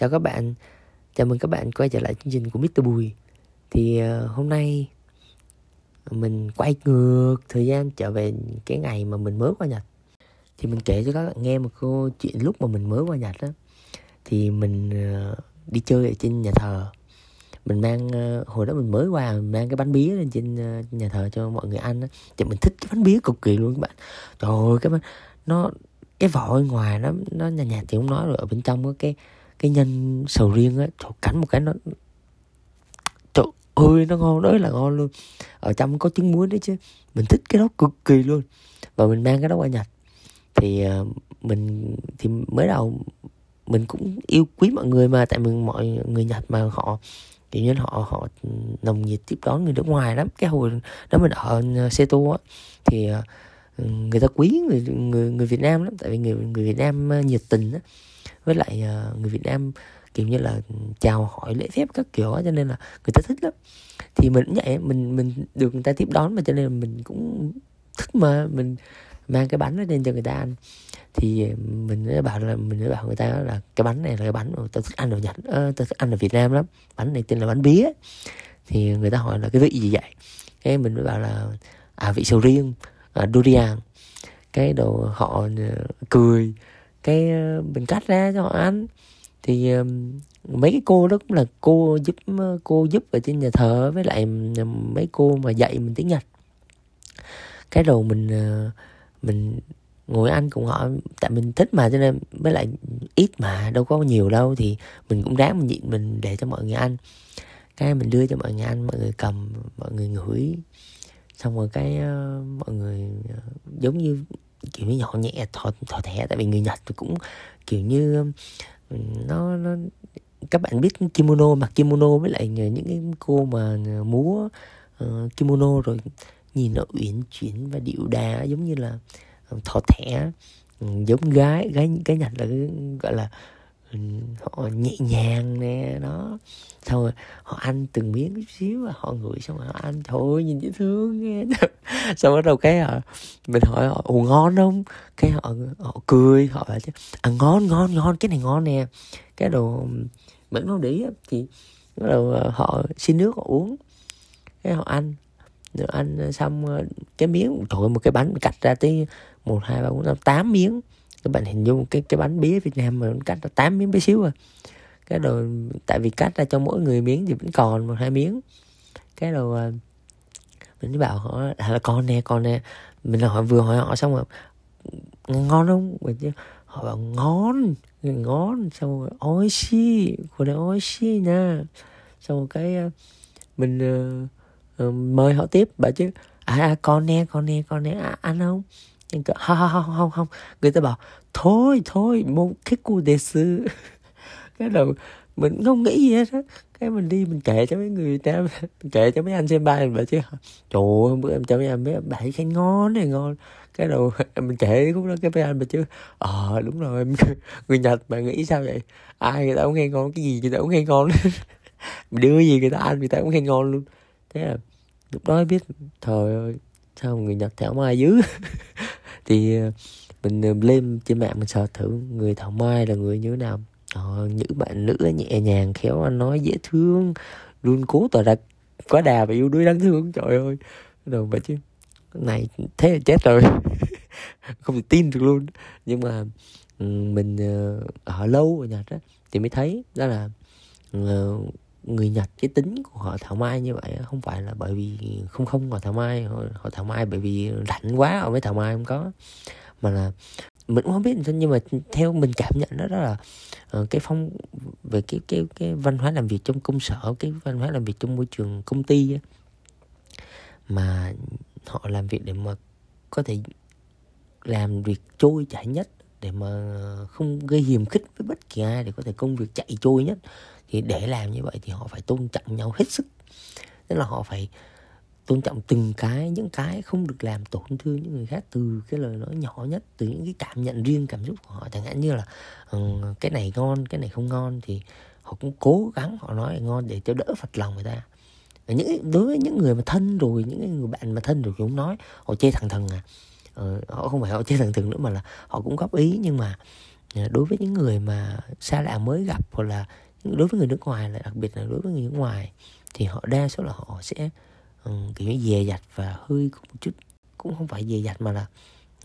chào các bạn. Chào mừng các bạn quay trở lại chương trình của Mr. Bùi. Thì uh, hôm nay mình quay ngược thời gian trở về cái ngày mà mình mới qua Nhật. Thì mình kể cho các bạn nghe một câu chuyện lúc mà mình mới qua Nhật đó thì mình uh, đi chơi ở trên nhà thờ. Mình mang uh, hồi đó mình mới qua mình mang cái bánh bía lên trên uh, nhà thờ cho mọi người ăn á. Thì mình thích cái bánh bía cực kỳ luôn các bạn. Trời ơi cái bánh nó cái vỏ ở ngoài nó nó nhạt nhạt thì không nói rồi ở bên trong có cái cái nhân sầu riêng á, trời cắn một cái nó, trời ơi, nó ngon đấy là ngon luôn. Ở trong có trứng muối đấy chứ, mình thích cái đó cực kỳ luôn. Và mình mang cái đó qua nhật thì ờ, mình, thì mới đầu mình cũng yêu quý mọi người mà, tại mình mọi người nhật mà họ, kiểu như họ họ nồng nhiệt tiếp đón người nước ngoài lắm. Cái hồi đó mình ở ờ, Seto á, thì ờ, người ta quý người người người Việt Nam lắm. Tại vì người người Việt Nam nhiệt tình á với lại uh, người Việt Nam kiểu như là chào hỏi lễ phép các kiểu cho nên là người ta thích lắm. Thì mình cũng vậy mình mình được người ta tiếp đón mà cho nên là mình cũng thích mà mình mang cái bánh đó lên cho người ta ăn. Thì mình mới bảo là mình mới bảo người ta là cái bánh này là cái bánh mà tôi thích ăn ở Nhật à, tôi thích ăn ở Việt Nam lắm. Bánh này tên là bánh bía. Thì người ta hỏi là cái vị gì vậy? Cái mình mới bảo là à vị sầu riêng à, durian. Cái đồ họ ờ, cười cái ờ, mình cắt ra cho họ ăn. Thì mấy cái cô đó cũng là cô giúp cô giúp ở trên nhà thờ với lại mấy cô mà dạy mình tiếng Nhật. Cái đồ mình ờ, mình ngồi ăn cùng họ, tại mình thích mà cho nên với lại ít mà, đâu có nhiều đâu. Thì mình cũng ráng mình nhịn mình để cho mọi người ăn. Cái mình đưa cho mọi người ăn, mọi người cầm, mọi người ngửi. Xong rồi cái mọi người ờ, giống như kiểu như nhỏ nhẹ thỏ thỏ thẻ tại vì người nhật cũng kiểu như nó nó các bạn biết kimono mặc kimono với lại những cái cô mà múa uh, kimono rồi nhìn nó uyển chuyển và điệu đà giống như là ờ, thỏ thẻ giống gái gái cái nhật là gọi là họ nhẹ nhàng nè, đó. Xong rồi họ ăn từng miếng chút xíu và họ ngửi xong rồi họ ăn. Thôi nhìn dễ thương nghe. Xong bắt đầu cái họ, mình hỏi họ ồ ngon không? Cái họ họ cười, họ bảo chứ à ngon ngon ngon, cái này ngon nè. Cái đồ vẫn không để thì bắt đầu ờ, họ xin nước họ uống. Cái họ ăn, rồi ăn ờ, xong ờ, cái miếng, trời một cái bánh cạch ra tới một, hai, ba, bốn, năm, tám miếng các bạn hình dung cái cái bánh bía Việt Nam mà nó cắt ra tám miếng bé xíu à. Cái đồ tại vì cắt ra cho mỗi người miếng thì vẫn còn một hai miếng. Cái đồ à, mình bảo họ là con nè con nè. Mình là họ vừa hỏi họ xong rồi ngon không? Mình chứ họ bảo ngon ngon. Xong rồi ôi xi của nó ôi xi nha. Xong rồi cái à, mình uh, uh, mời họ tiếp bảo chứ à, à con nè con nè con nè à, ăn không? Nhưng không không không không không. Người ta bảo thôi thôi một cái cu đề sư cái đầu mình không nghĩ gì hết á. Cái mình đi mình kể cho mấy người ta kể cho mấy anh xem bài mình bảo chứ trời ơi bữa em cho mấy anh mấy bảy cái ngon này ngon. Cái đầu mình kể cũng đó cái mấy anh mà chứ ờ à, đúng rồi người nhật mà nghĩ sao vậy? Ai người ta cũng nghe ngon cái gì người ta cũng nghe ngon. Đưa gì người ta ăn người ta cũng nghe ngon luôn. Thế là lúc đó biết trời ơi sao người nhật thảo mai dữ? Thì ờ, mình ờ, lên trên mạng mình sợ thử người thảo mai là người như thế nào. Ờ, những bạn nữ nhẹ nhàng khéo nói dễ thương luôn cố tỏ ra quá đà và yêu đuối đáng thương trời ơi. Đâu vậy chứ. Này thế là chết rồi. Không thể tin được luôn. Nhưng mà mình ờ, ở lâu ở nhật á thì mới thấy đó là người Nhật cái tính của họ thảo mai như vậy không phải là bởi vì không không họ thảo mai họ, họ thảo mai bởi vì rảnh quá họ mới thảo mai không có. Mà là mình cũng không biết nhưng mà theo mình cảm nhận đó, đó là uh, cái phong về cái cái cái văn hóa làm việc trong công sở cái văn hóa làm việc trong môi trường công ty ấy, mà họ làm việc để mà có thể làm việc trôi chảy nhất để mà không gây hiềm khích với bất kỳ ai để có thể công việc chạy trôi nhất thì để làm như vậy thì họ phải tôn trọng nhau hết sức. Tức là họ phải tôn trọng từng cái những cái không được làm tổn thương những người khác từ cái lời nói nhỏ nhất từ những cái cảm nhận riêng cảm xúc của họ. Chẳng hạn như là ừ, cái này ngon cái này không ngon thì họ cũng cố gắng họ nói ngon để cho đỡ phật lòng người ta. Những đối với những người mà thân rồi những người bạn mà thân rồi cũng nói họ chê thằng thần à. Ờ, họ không phải họ chê thằng thần nữa mà là họ cũng góp ý nhưng mà ờ, đối với những người mà xa lạ mới gặp hoặc là đối với người nước ngoài là đặc biệt là đối với người nước ngoài thì họ đa số là họ sẽ um, kiểu như dè dặt và hơi có một chút cũng không phải dè dặt mà là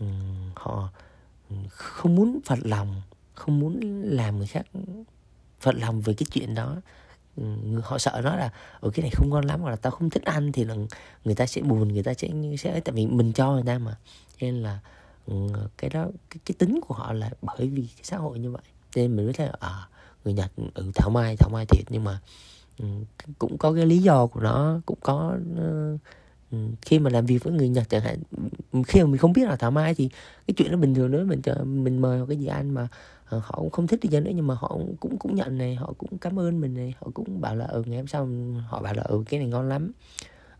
um, họ không muốn phật lòng không muốn làm người khác phật lòng về cái chuyện đó. Ừ, họ sợ nó là ở cái này không ngon lắm hoặc là tao không thích ăn thì là người ta sẽ buồn người ta sẽ sẽ tại vì mình cho người ta mà. Nên là cái đó cái, cái tính của họ là bởi vì cái xã hội như vậy. Nên mình mới thấy à người nhật ừ thảo mai thảo mai thiệt, nhưng mà ừ, cũng có cái lý do của nó, cũng có ờ, ừ, khi mà làm việc với người nhật chẳng hạn ừ, khi mà mình không biết là thảo mai thì cái chuyện nó bình thường nữa mình mình mời cái gì ăn mà ờ, họ cũng không thích đi chăng nữa, nhưng mà họ cũng cũng nhận này, họ cũng cảm ơn mình này, họ cũng bảo là ừ ngày hôm sau họ bảo là ừ cái này ngon lắm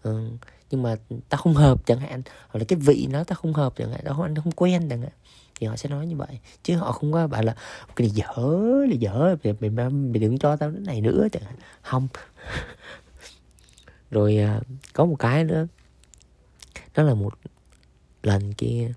ừ, nhưng mà ta không hợp chẳng hạn. Hoặc là cái vị nó ta không hợp chẳng hạn. Đó anh không quen chẳng hạn. Thì họ sẽ nói như vậy. Chứ họ không có bảo là cái này dở là dở. Mày, mày, mày đừng cho tao cái này nữa chẳng hạn. Không. Rồi à, có một cái nữa. Đó là một lần kia